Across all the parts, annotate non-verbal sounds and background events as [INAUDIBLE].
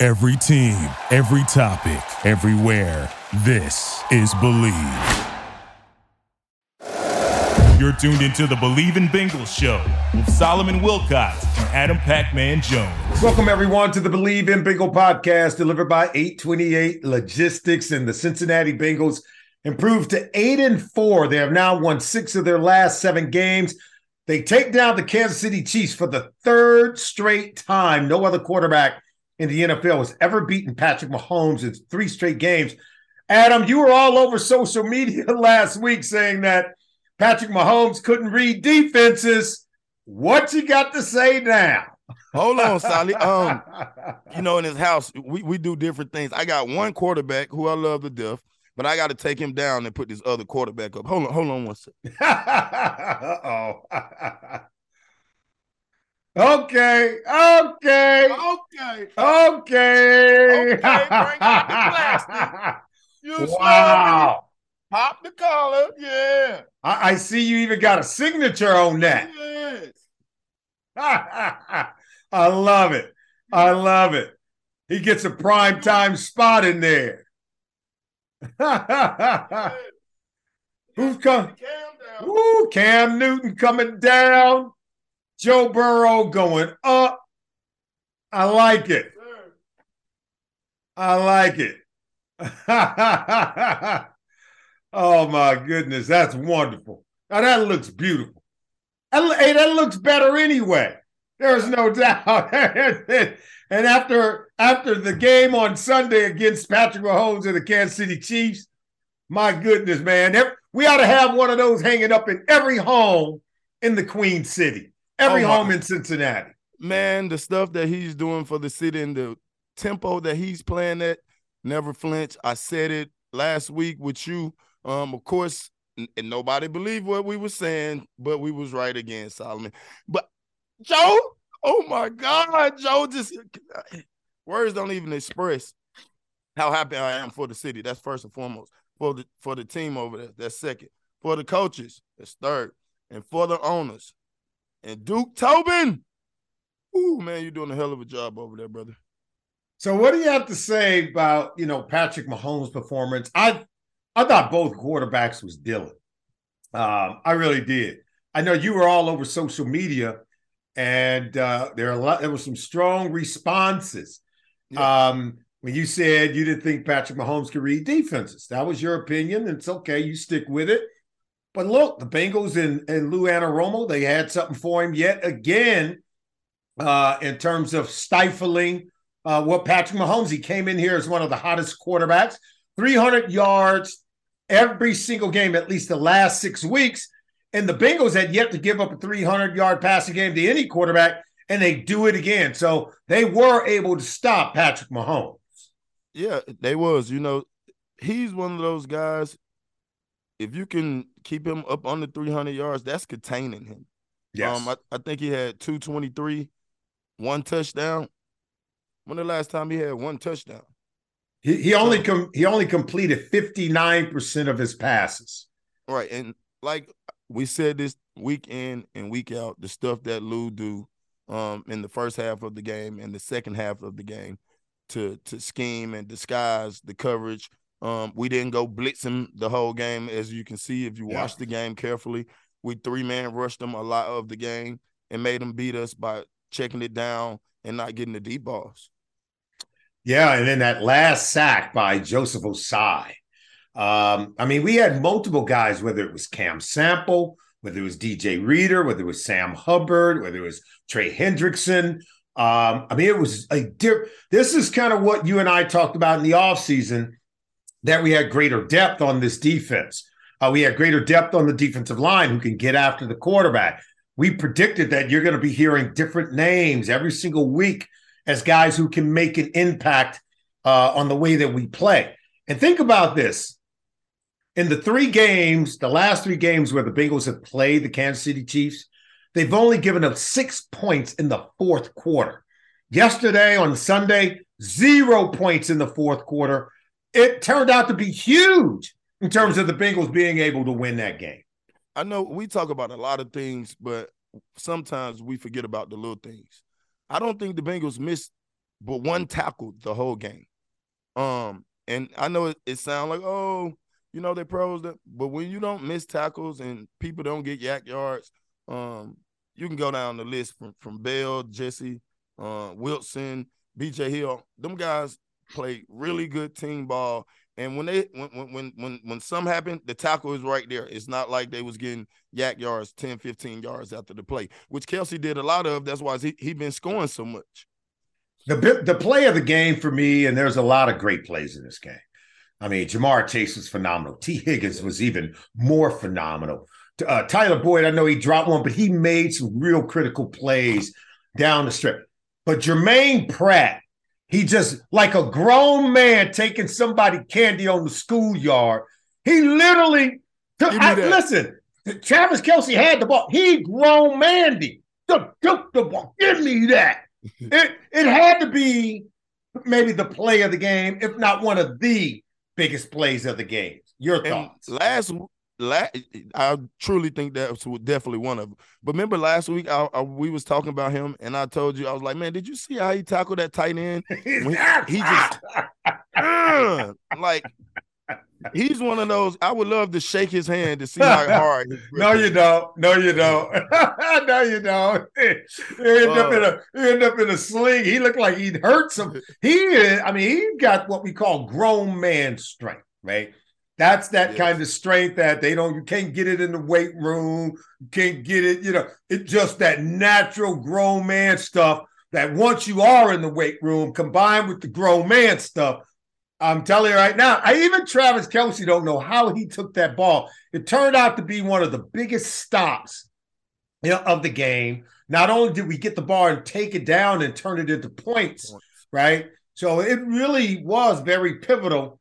Every team, every topic, everywhere. This is Believe. You're tuned into the Believe in Bengals show with Solomon Wilcots and Adam Pac-Man Jones. Welcome everyone to the Believe in Bengal podcast delivered by 828 Logistics and the Cincinnati Bengals improved to 8 and 4. They have now won 6 of their last 7 games. They take down the Kansas City Chiefs for the third straight time. No other quarterback in the NFL has ever beaten Patrick Mahomes in three straight games. Adam, you were all over social media [LAUGHS] last week saying that Patrick Mahomes couldn't read defenses. What you got to say now? Hold on, Sally. [LAUGHS] Um, you know, in his house, we, we do different things. I got one quarterback who I love to death, but I got to take him down and put this other quarterback up. Hold on, hold on one second. [LAUGHS] oh. Okay, okay, Okay. okay. Okay, bring out the plastic. [LAUGHS] You wow. Pop the collar. Yeah. I, I see you even got a signature on that. Yes. [LAUGHS] I love it. I love it. He gets a prime time spot in there. [LAUGHS] Who's coming? Cam Cam Newton coming down. Joe Burrow going up. I like it. I like it. [LAUGHS] oh my goodness, that's wonderful. Now that looks beautiful. That- Hey, that looks better anyway. There's no [LAUGHS] doubt. and after after the game on Sunday against Patrick Mahomes and the Kansas City Chiefs, my goodness, man, we ought to have one of those hanging up in every home in the Queen City, every Oh, home in Cincinnati. Man, the stuff that he's doing for the city and the tempo that he's playing at, never flinch. I said it last week with you. Um, of course, n- and nobody believed what we were saying, but we was right again, Solomon. But Joe, oh my God, Joe, just words don't even express how happy I am for the city. That's first and foremost. For the for the team over there, that's second. For the coaches, that's third. And for the owners. And Duke Tobin. Ooh, man, you're doing a hell of a job over there, brother. So, what do you have to say about you know Patrick Mahomes' performance? I I thought both quarterbacks was Dylan. Um, I really did. I know you were all over social media, and uh, there are a lot. There were some strong responses. Um, when you said you didn't think Patrick Mahomes could read defenses, that was your opinion. It's okay. You stick with it. But look, the Bengals and, and Lou Anarumo, they had something for him yet again uh, in terms of stifling uh, what Patrick Mahomes. He came in here as one of the hottest quarterbacks, 300 yards every single game, at least the last six weeks. And the Bengals had yet to give up a 300 yard passing game to any quarterback, and they do it again. So they were able to stop Patrick Mahomes. Yeah, they was. You know, he's one of those guys. If you can keep him up under 300 yards, that's containing him. Um, I, I think he had 223, one touchdown. When the last time he had one touchdown? he, he only com- he only completed 59% of his passes. Right. And like we said this week in and week out, the stuff that Lou do um in the first half of the game and the second half of the game to to scheme and disguise the coverage. Um, we didn't go blitzing the whole game, as you can see if you Yeah. watch the game carefully. We three man rushed them a lot of the game and made them beat us by checking it down and not getting the deep balls. Yeah, and then that last sack by Joseph Ossai. Um, I mean, we had multiple guys, whether it was Cam Sample, whether it was DJ Reader, whether it was Sam Hubbard, whether it was Trey Hendrickson. Um, I mean, it was a di- this is kind of what you and I talked about in the offseason that we had greater depth on this defense. Uh, we had greater depth on the defensive line who can get after the quarterback. We predicted that you're going to be hearing different names every single week as guys who can make an impact uh, on the way that we play. And think about this. In the three games, the last three games where the Bengals have played the Kansas City Chiefs, they've only given up six points in the fourth quarter. Yesterday on Sunday, zero points in the fourth quarter. It turned out to be huge in terms of the Bengals being able to win that game. I know we talk about a lot of things, but sometimes we forget about the little things. I don't think the Bengals missed but one tackle the whole game. Um, and I know it, it sounds like, oh, you know, they pros, but when you don't miss tackles and people don't get YAC yards, um, you can go down the list from from Bell, Jesse, uh, Wilson, BJ Hill. Them guys play really good team ball. And when they when when when when some happened, the tackle is right there. It's not like they was getting YAC yards 10, 15 yards after the play, which Kelce did a lot of. That's why he he been scoring so much. The the play of the game for me, and there's a lot of great plays in this game. I mean, Ja'Marr Chase was phenomenal. Tee Higgins was even more phenomenal. Uh, Tyler Boyd, I know he dropped one, but he made some real critical plays down the strip. But Germaine Pratt, he just like a grown man taking somebody candy on the schoolyard. He literally took, I, listen. Travis Kelce had the ball. He grown Mandy. Took, took the ball. Give me that. [LAUGHS] it it had to be maybe the play of the game, if not one of the biggest plays of the game. Your thoughts? And last La- I truly think that's definitely one of them. But remember last week, I, I, we was talking about him, and I told you I was like, "Man, did you see how he tackled that tight end? he, he just uh, [LAUGHS] like he's one of those. I would love to shake his hand to see how hard. [LAUGHS] no, you don't. No, you don't. [LAUGHS] no, you don't. He end uh, up in a he end up in a sling. He looked like he'd hurt some. He. I mean, he got what we call grown man strength, right? That's that yes. kind of strength that they don't, you can't get it in the weight room. You can't get it, you know, it's just that natural grown man stuff that once you are in the weight room combined with the grown man stuff, I'm telling you right now, I even Travis Kelce don't know how he took that ball. It turned out to be one of the biggest stops you know, of the game. Not only did we get the ball and take it down and turn it into points, right? So it really was very pivotal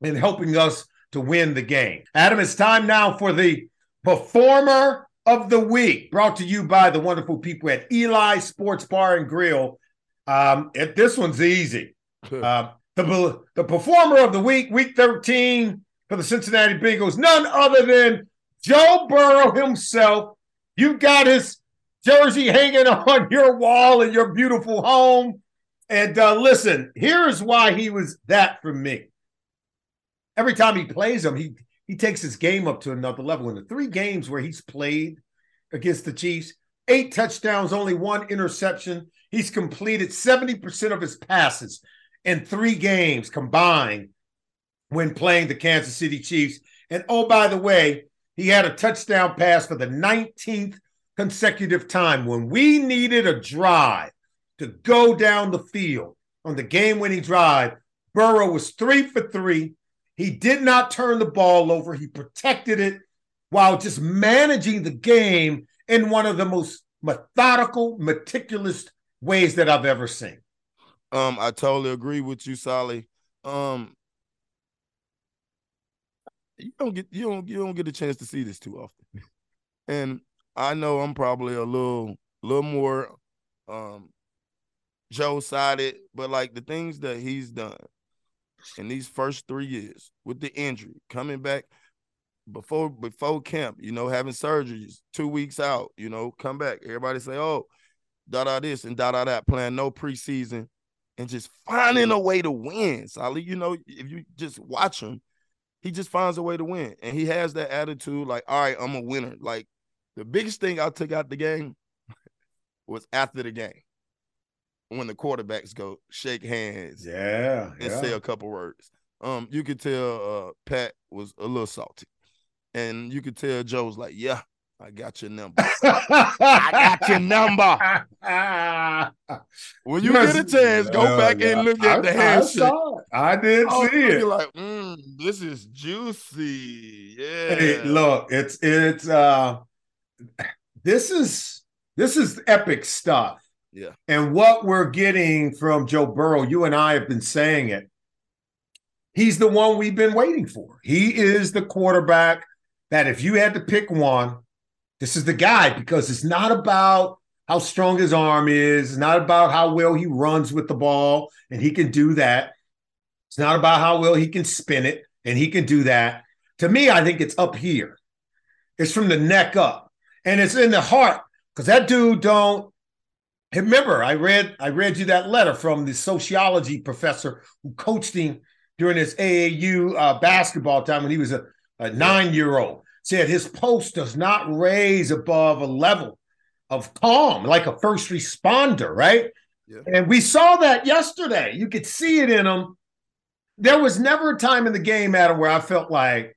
in helping us to win the game. Adam, it's time now for the performer of the week, brought to you by the wonderful people at Eli Sports Bar and Grill. Um, it, this one's easy. [LAUGHS] Uh, the, the performer of the week, week 13 for the Cincinnati Bengals, none other than Joe Burrow himself. You got his jersey hanging [LAUGHS] on your wall in your beautiful home. And uh, listen, here's why he was that for me every time he plays him, he he takes his game up to another level. In the three games where he's played against the Chiefs, eight touchdowns, only one interception. He's completed 70% of his passes in three games combined when playing the Kansas City Chiefs. And oh, by the way, he had a touchdown pass for the 19th consecutive time when we needed a drive to go down the field on the game winning drive. Burrow was three for three, he did not turn the ball over. He protected it while just managing the game in one of the most methodical, meticulous ways that I've ever seen. Um, I totally agree with you, Sally. Um, you don't get you don't you don't get a chance to see this too often, and I know I'm probably a little little more um Joe sided, but like the things that he's done in these first three years with the injury, coming back before before camp, you know, having surgeries, two weeks out, you know, come back. Everybody say, oh, da da this and da da that, playing no preseason and just finding a mm-hmm. way to win. Solly, you know, if you just watch him, he just finds a way to win. And he has that attitude, like, all right, I'm a winner. Like the biggest thing I took out the game [LAUGHS] was after the game when the quarterbacks go shake hands, yeah, and yeah. say a couple words. Um, you could tell uh, Pat was a little salty, and you could tell Joe was like, "Yeah, I got your number. [LAUGHS] I got your number." [LAUGHS] when you get a chance, go uh, back yeah. and look at I, the handshake. I, I did oh, see it. You're like, mm, this is juicy. Yeah. Hey, look, it's it's uh, this is this is epic stuff Yeah. And what we're getting from Joe Burrow, you and I have been saying it. He's the one we've been waiting for. He is the quarterback that if you had to pick one, this is the guy because it's not about how strong his arm is, it's not about how well he runs with the ball, and he can do that. It's not about how well he can spin it, and he can do that. To me, I think it's up here. It's from the neck up, and it's in the heart because that dude don't. Remember, I read I read you that letter from the sociology professor who coached him during his AAU uh, basketball time when he was a, a nine year old. Said his post does not raise above a level of calm, like a first responder, right? Yeah. And we saw that yesterday. You could see it in him. There was never a time in the game, Adam, where I felt like,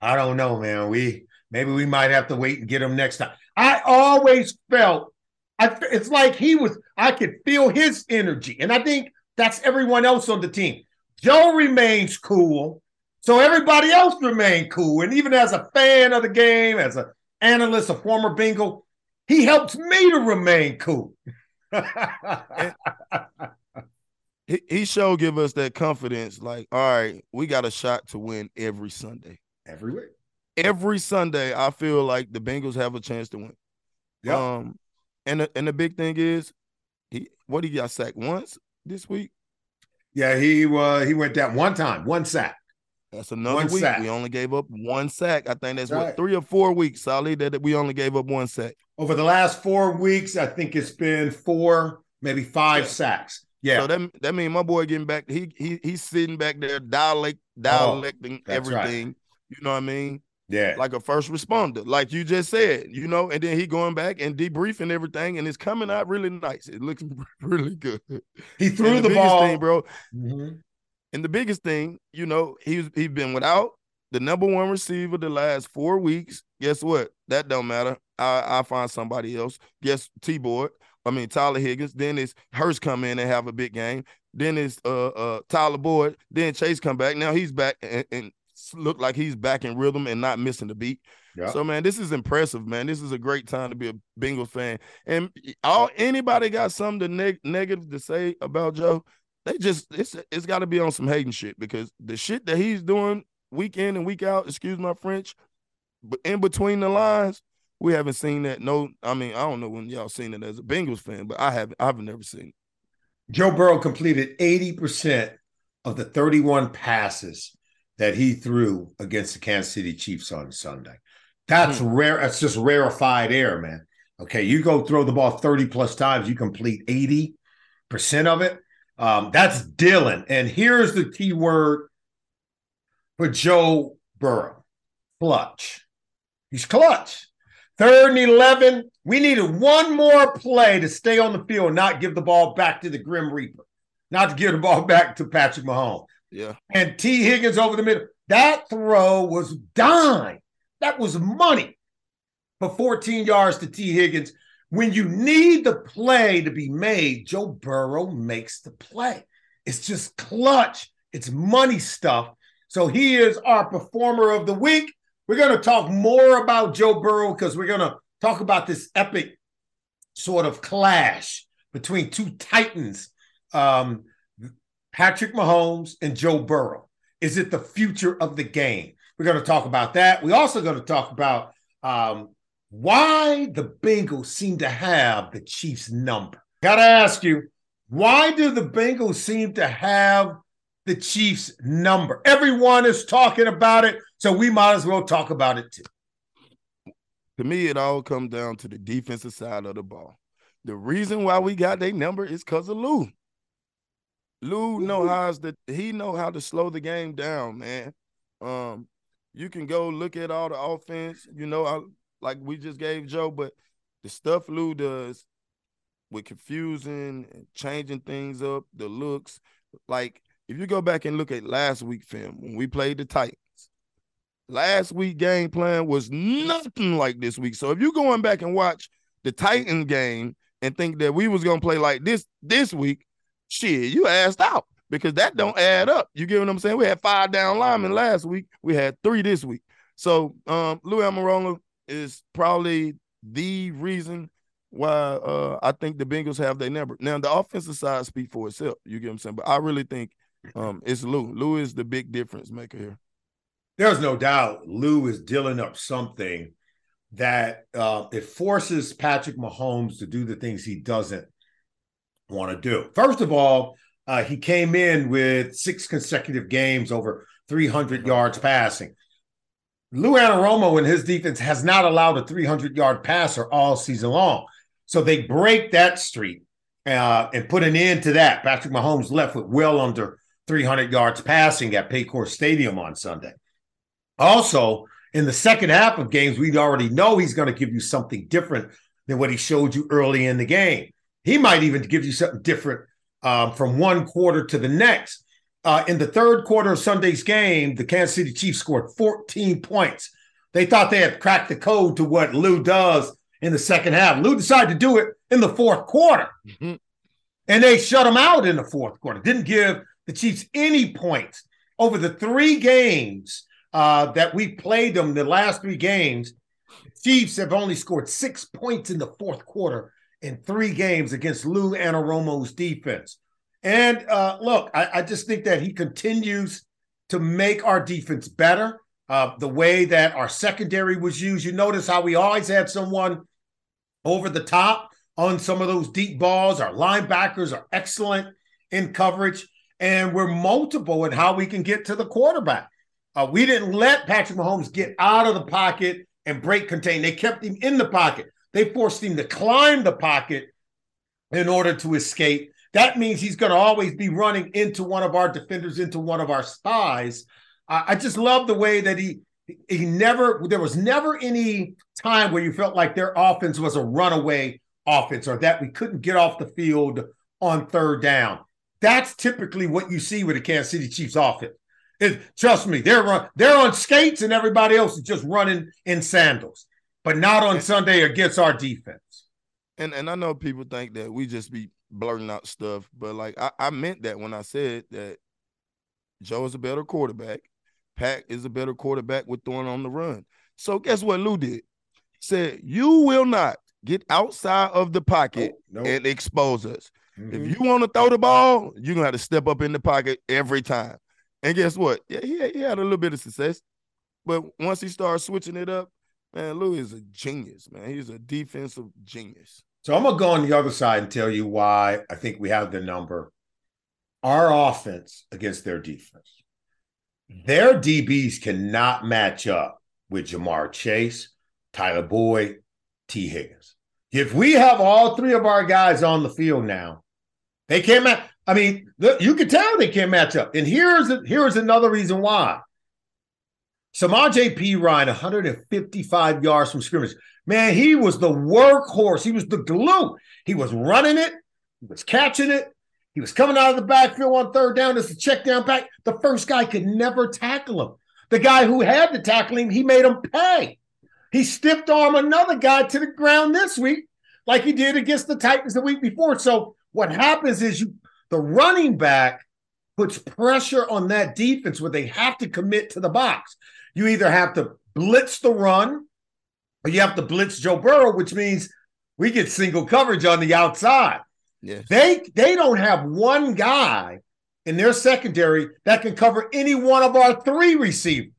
I don't know, man. We maybe we might have to wait and get him next time. I always felt I, it's like he was, I could feel his energy. And I think that's everyone else on the team. Joe remains cool. So everybody else remained cool. And even as a fan of the game, as an analyst, a former Bengal, he helps me to remain cool. [LAUGHS] he, he showed give us that confidence. Like, all right, we got a shot to win every Sunday. Every week. Every Sunday, I feel like the Bengals have a chance to win. Yep. Um, and the, and the big thing is, he what he got sacked once this week. Yeah, he uh, he went down one time, one sack. That's another one week. Sack. We only gave up one sack. I think that's, that's what three or four weeks, solid that we only gave up one sack. Over the last four weeks, I think it's been four, maybe five yeah. sacks. Yeah. So that that means my boy getting back. He he he's sitting back there dialect dialecting oh, everything. Right. You know what I mean? Yeah. Like a first responder, like you just said, you know, and then he going back and debriefing everything, and it's coming out really nice. It looks [LAUGHS] really good. He threw the, the ball, thing, bro. Mm-hmm. And the biggest thing, you know, he's he's been without the number one receiver the last four weeks. Guess what? That don't matter. I I find somebody else. Guess T Board. I mean Tyler Higgins. Then it's Hurst come in and have a big game. Then it's uh uh Tyler Boyd. Then Chase come back. Now he's back and, and look like he's back in rhythm and not missing the beat. Yeah. So man, this is impressive, man. This is a great time to be a Bengals fan. And all oh. anybody got something to neg- negative to say about Joe, they just it's it's got to be on some hating shit because the shit that he's doing week in and week out, excuse my French, but in between the lines, we haven't seen that. No, I mean, I don't know when y'all seen it as a Bengals fan, but I haven't I've never seen it. Joe Burrow completed 80% of the 31 passes that he threw against the Kansas City Chiefs on Sunday. That's hmm. rare. That's just rarefied air, man. Okay, you go throw the ball 30 plus times, you complete 80% of it. Um, that's Dylan. And here's the key word for Joe Burrow clutch. He's clutch. Third and 11. We needed one more play to stay on the field, and not give the ball back to the Grim Reaper, not to give the ball [LAUGHS] back to Patrick Mahomes. Yeah. And Tee Higgins over the middle. That throw was dime. That was money for 14 yards to Tee Higgins. When you need the play to be made, Joe Burrow makes the play. It's just clutch. It's money stuff. So he is our performer of the week. We're going to talk more about Joe Burrow because we're going to talk about this epic sort of clash between two titans. Um, Patrick Mahomes and Joe Burrow? Is it the future of the game? We're going to talk about that. We're also going to talk about um, why the Bengals seem to have the Chiefs' number. Got to ask you, why do the Bengals seem to have the Chiefs' number? Everyone is talking about it, so we might as well talk about it too. To me, it all comes down to the defensive side of the ball. The reason why we got their number is because of Lou. Lou know how to he know how to slow the game down, man. Um, you can go look at all the offense, you know, I, like we just gave Joe, but the stuff Lou does with confusing and changing things up, the looks, like if you go back and look at last week film when we played the Titans, last week game plan was nothing like this week. So if you're going back and watch the Titan game and think that we was gonna play like this this week, shit, you asked out because that don't add up. You get what I'm saying? We had five down linemen last week. We had three this week. So um Lou Anarumo is probably the reason why uh, I think the Bengals have their number. Now the offensive side speak for itself. You get what I'm saying? But I really think um, it's Lou. Lou is the big difference maker here. There's no doubt Lou is dealing up something that uh, it forces Patrick Mahomes to do the things he doesn't want to do. First of all, uh, he came in with six consecutive games over 300 yards passing. Lou Anarumo and his defense has not allowed a 300 yard passer all season long. So they break that streak uh, and put an end to that. Patrick Mahomes left with well under 300 yards passing at Paycor Stadium on Sunday. Also, in the second half of games, we already know he's going to give you something different than what he showed you early in the game. He might even give you something different um, from one quarter to the next. Uh, in the third quarter of Sunday's game, the Kansas City Chiefs scored 14 points. They thought they had cracked the code to what Lou does in the second half. Lou decided to do it in the fourth quarter. Mm-hmm. And they shut him out in the fourth quarter. Didn't give the Chiefs any points over the three games uh, that we played them. The last three games, Chiefs have only scored six points in the fourth quarter in three games against Lou Anarumo's defense. And uh, look, I, I, just think that he continues to make our defense better. Uh, the way that our secondary was used, you notice how we always had someone over the top on some of those deep balls. Our linebackers are excellent in coverage, and we're multiple in how we can get to the quarterback. Uh, we didn't let Patrick Mahomes get out of the pocket and break contain. They kept him in the pocket. They forced him to climb the pocket in order to escape. That means he's going to always be running into one of our defenders, into one of our spies. I, I just love the way that he he never there was never any time where you felt like their offense was a runaway offense or that we couldn't get off the field on third down. That's typically what you see with the Kansas City Chiefs offense. It, trust me, they're they're on skates and everybody else is just running in sandals, but not on Sunday against our defense. And and I know people think that we just be blurting out stuff, but like I, I meant that when I said that Joe is a better quarterback, Pack is a better quarterback with throwing on the run. So guess what Lou did? Said you will not get outside of the pocket nope, nope. and expose us. Mm-hmm. If you want to throw the ball, you're gonna have to step up in the pocket every time. And guess what? Yeah, he, he had a little bit of success. But once he started switching it up, man, Louis is a genius, man. He's a defensive genius. So I'm gonna go on the other side and tell you why I think we have the number. Our offense against their defense. Their DBs cannot match up with Ja'Marr Chase, Tyler Boyd, Tee Higgins. If we have all three of our guys on the field now, they can't match. I mean, you can tell they can't match up. And here's here's another reason why. Samaje Perine, 155 yards from scrimmage. Man, he was the workhorse. He was the glue. He was running it. He was catching it. He was coming out of the backfield on third down as a check down back. The first guy could never tackle him. The guy who had to tackle him, he made him pay. He stiffed arm another guy to the ground this week, like he did against the Titans the week before. So what happens is you the running back puts pressure on that defense where they have to commit to the box. You either have to blitz the run or you have to blitz Joe Burrow, which means we get single coverage on the outside. Yes. They they don't have one guy in their secondary that can cover any one of our three receivers,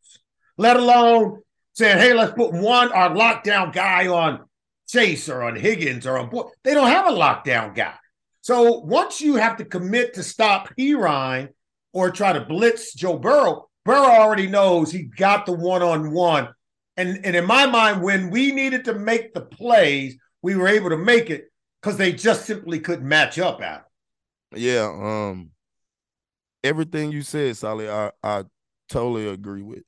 let alone saying, hey, let's put one our lockdown guy on Chase or on Higgins or on Boyd. They don't have a lockdown guy. So once you have to commit to stop Perine or try to blitz Joe Burrow, Burrow already knows he got the one on one. And, and in my mind, when we needed to make the plays, we were able to make it because they just simply couldn't match up at Yeah. Um everything you said, Sally, I, I totally agree with.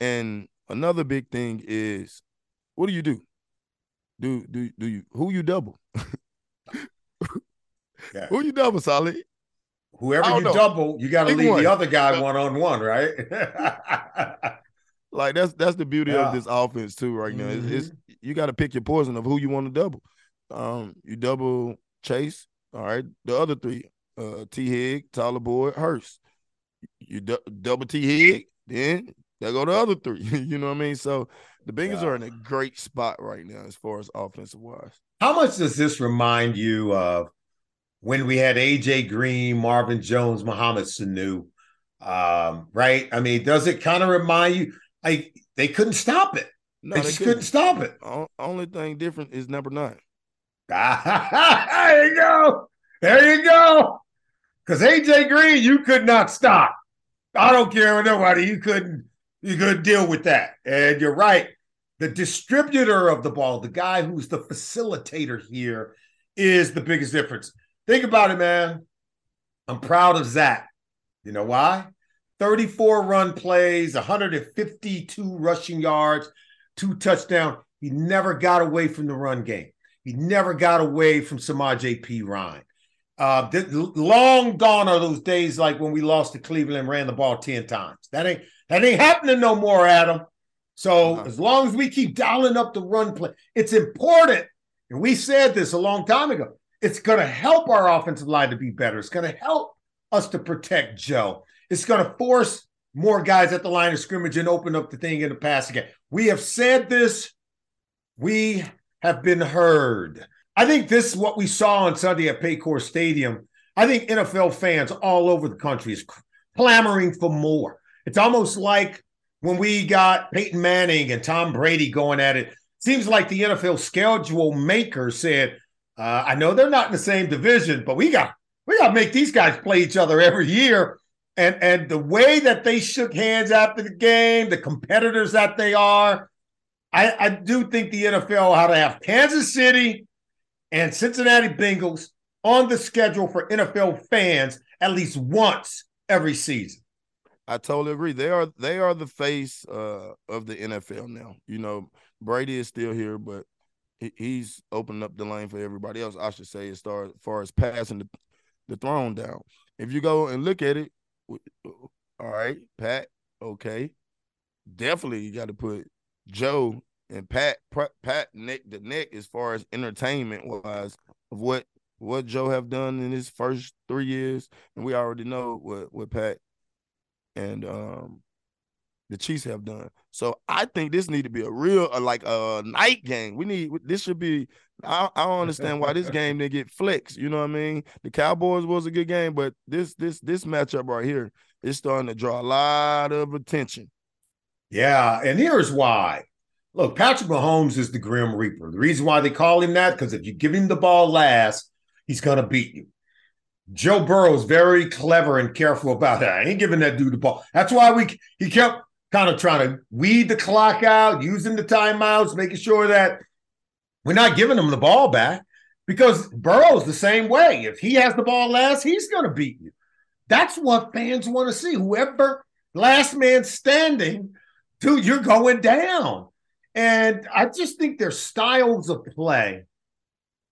And another big thing is what do you do? Do do do you who you double? [LAUGHS] Yeah. Who you double, Solid? Whoever you know. double, you got to leave one. the other guy one on one, right? like that's that's the beauty yeah. of this offense too, right now. Mm-hmm. It's, it's, you got to pick your poison of who you want to double. Um, you double Chase, all right. The other three, uh, Tee Hig, Tyler Boyd, Hurst. You du- double T. Hig, then there go the other three. [LAUGHS] you know what I mean? So the Bengals yeah. are in a great spot right now as far as offensive wise. How much does this remind you of when we had AJ Green, Marvin Jones, Mohamed Sanu? Um, right? I mean, does it kind of remind you? Like they couldn't stop it. No, they, they just couldn't. couldn't stop it. Only thing different is number nine. [LAUGHS] there you go. There you go. Because AJ Green, you could not stop. I don't care with nobody. You couldn't. You couldn't deal with that. And you're right. The distributor of the ball, the guy who's the facilitator here, is the biggest difference. Think about it, man. I'm proud of Zac. You know why? 34 run plays, 152 rushing yards, two touchdowns. He never got away from the run game. He never got away from Samaje Perine. Uh, long gone are those days like when we lost to Cleveland and ran the ball 10 times. That ain't that ain't happening no more, Adam. So uh-huh. as long as we keep dialing up the run play, it's important. And we said this a long time ago. It's going to help our offensive line to be better. It's going to help us to protect Joe. It's going to force more guys at the line of scrimmage and open up the thing in the pass again. We have said this. We have been heard. I think this is what we saw on Sunday at Paycor Stadium. I think NFL fans all over the country is clamoring for more. It's almost like when we got Peyton Manning and Tom Brady going at it. Seems like the NFL schedule maker said, uh, "I know they're not in the same division, but we got we got to make these guys play each other every year." And and the way that they shook hands after the game, the competitors that they are, I, I do think the NFL ought to have Kansas City and Cincinnati Bengals on the schedule for NFL fans at least once every season. I totally agree. They are they are the face uh, of the NFL now. You know, Brady is still here, but he, he's opening up the lane for everybody else. I should say, as far as, far as passing the, the throne down. If you go and look at it, all right, Pat, okay, definitely you got to put Joe and Pat Pat neck the neck as far as entertainment wise of what what Joe have done in his first three years, and we already know what what Pat and um the Chiefs have done. So I think this need to be a real like a night game. We need this should be. I, I don't understand why this game didn't get flicks. You know what I mean? The Cowboys was a good game, but this this this matchup right here is starting to draw a lot of attention. Yeah, and here's why. Look, Patrick Mahomes is the Grim Reaper. The reason why they call him that because if you give him the ball last, he's gonna beat you. Joe Burrow is very clever and careful about that. I ain't giving that dude the ball. That's why we he kept kind of trying to weed the clock out, using the timeouts, making sure that we're not giving them the ball back because Burrow's the same way. If he has the ball last, he's going to beat you. That's what fans want to see. Whoever last man standing, dude, you're going down. And I just think their styles of play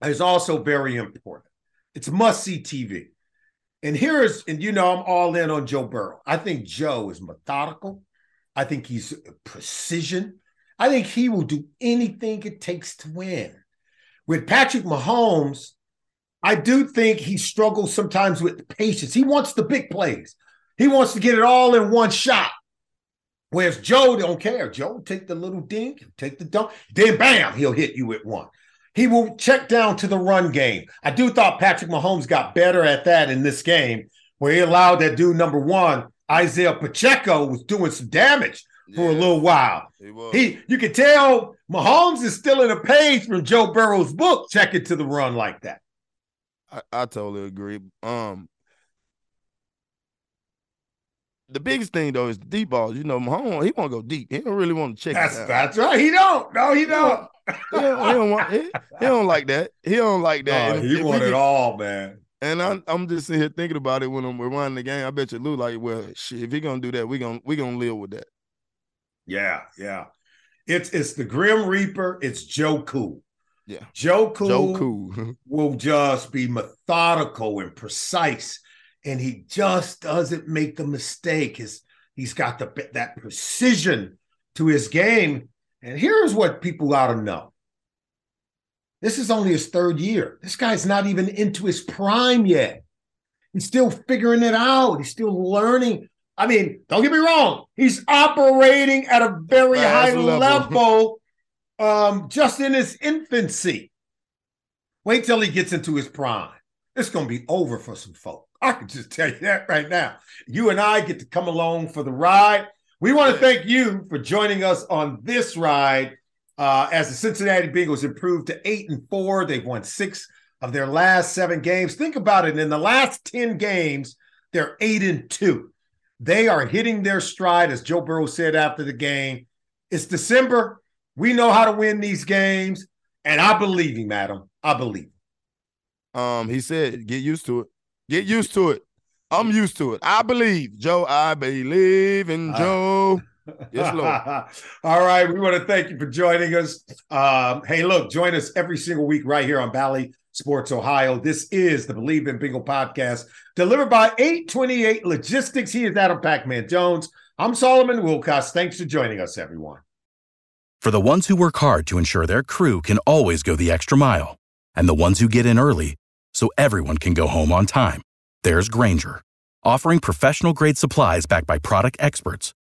is also very important. It's must see TV. And here's, and you know, I'm all in on Joe Burrow. I think Joe is methodical. I think he's precision. I think he will do anything it takes to win. With Patrick Mahomes, I do think he struggles sometimes with patience. He wants the big plays. He wants to get it all in one shot. Whereas Joe don't care. Joe take the little dink, take the dunk, then bam, he'll hit you with one. He will check down to the run game. I do thought Patrick Mahomes got better at that in this game, where he allowed that dude number one, Isaiah Pacheco, was doing some damage for yeah, a little while. He, he, you can tell Mahomes is still in a page from Joe Burrow's book, checking to the run like that. I, I totally agree. Um, the biggest thing though is the deep balls. You know, Mahomes he want to go deep. He don't really want to check. That's that's right. He don't. No, he don't. He don't, he don't, want. He, he, don't like that. He don't like that. [LAUGHS] No, he want it all, man. And I'm I'm just sitting here thinking about it when I'm we're running the game. I bet you Lou like, well, shit, if he gonna do that, we gonna we gonna live with that. Yeah, yeah. It's it's the Grim Reaper. It's Joe Cool. Yeah, Joe Cool. Joe Cool will just be methodical and precise and he just doesn't make a mistake. His he's got the that precision to his game. And here's what people ought to know. This is only his third year. This guy's not even into his prime yet. He's still figuring it out. He's still learning. I mean, don't get me wrong. He's operating at a very high level, level um, just in his infancy. Wait till he gets into his prime. It's going to be over for some folk. I can just tell you that right now. You and I get to come along for the ride. We want to thank you for joining us on this ride. Uh, as the Cincinnati Bengals improved to eight and four, they've won six of their last seven games. Think about it. In the last 10 games, they're eight and two. They are hitting their stride, as Joe Burrow said after the game. It's December. We know how to win these games. And I believe him, Adam. I believe him. Um, he said, get used to it. Get used to it. I'm used to it. I believe, Joe. I believe in Joe. Yes, Lord. [LAUGHS] All right. We want to thank you for joining us. Um, hey, look, join us every single week right here on Bally Sports Ohio. This is the Believe in Bengal podcast delivered by 828 Logistics. He is Adam Pac-Man Jones. I'm Solomon Wilcots. Thanks for joining us, everyone. For the ones who work hard to ensure their crew can always go the extra mile, and the ones who get in early so everyone can go home on time, there's Grainger, offering professional grade supplies backed by product experts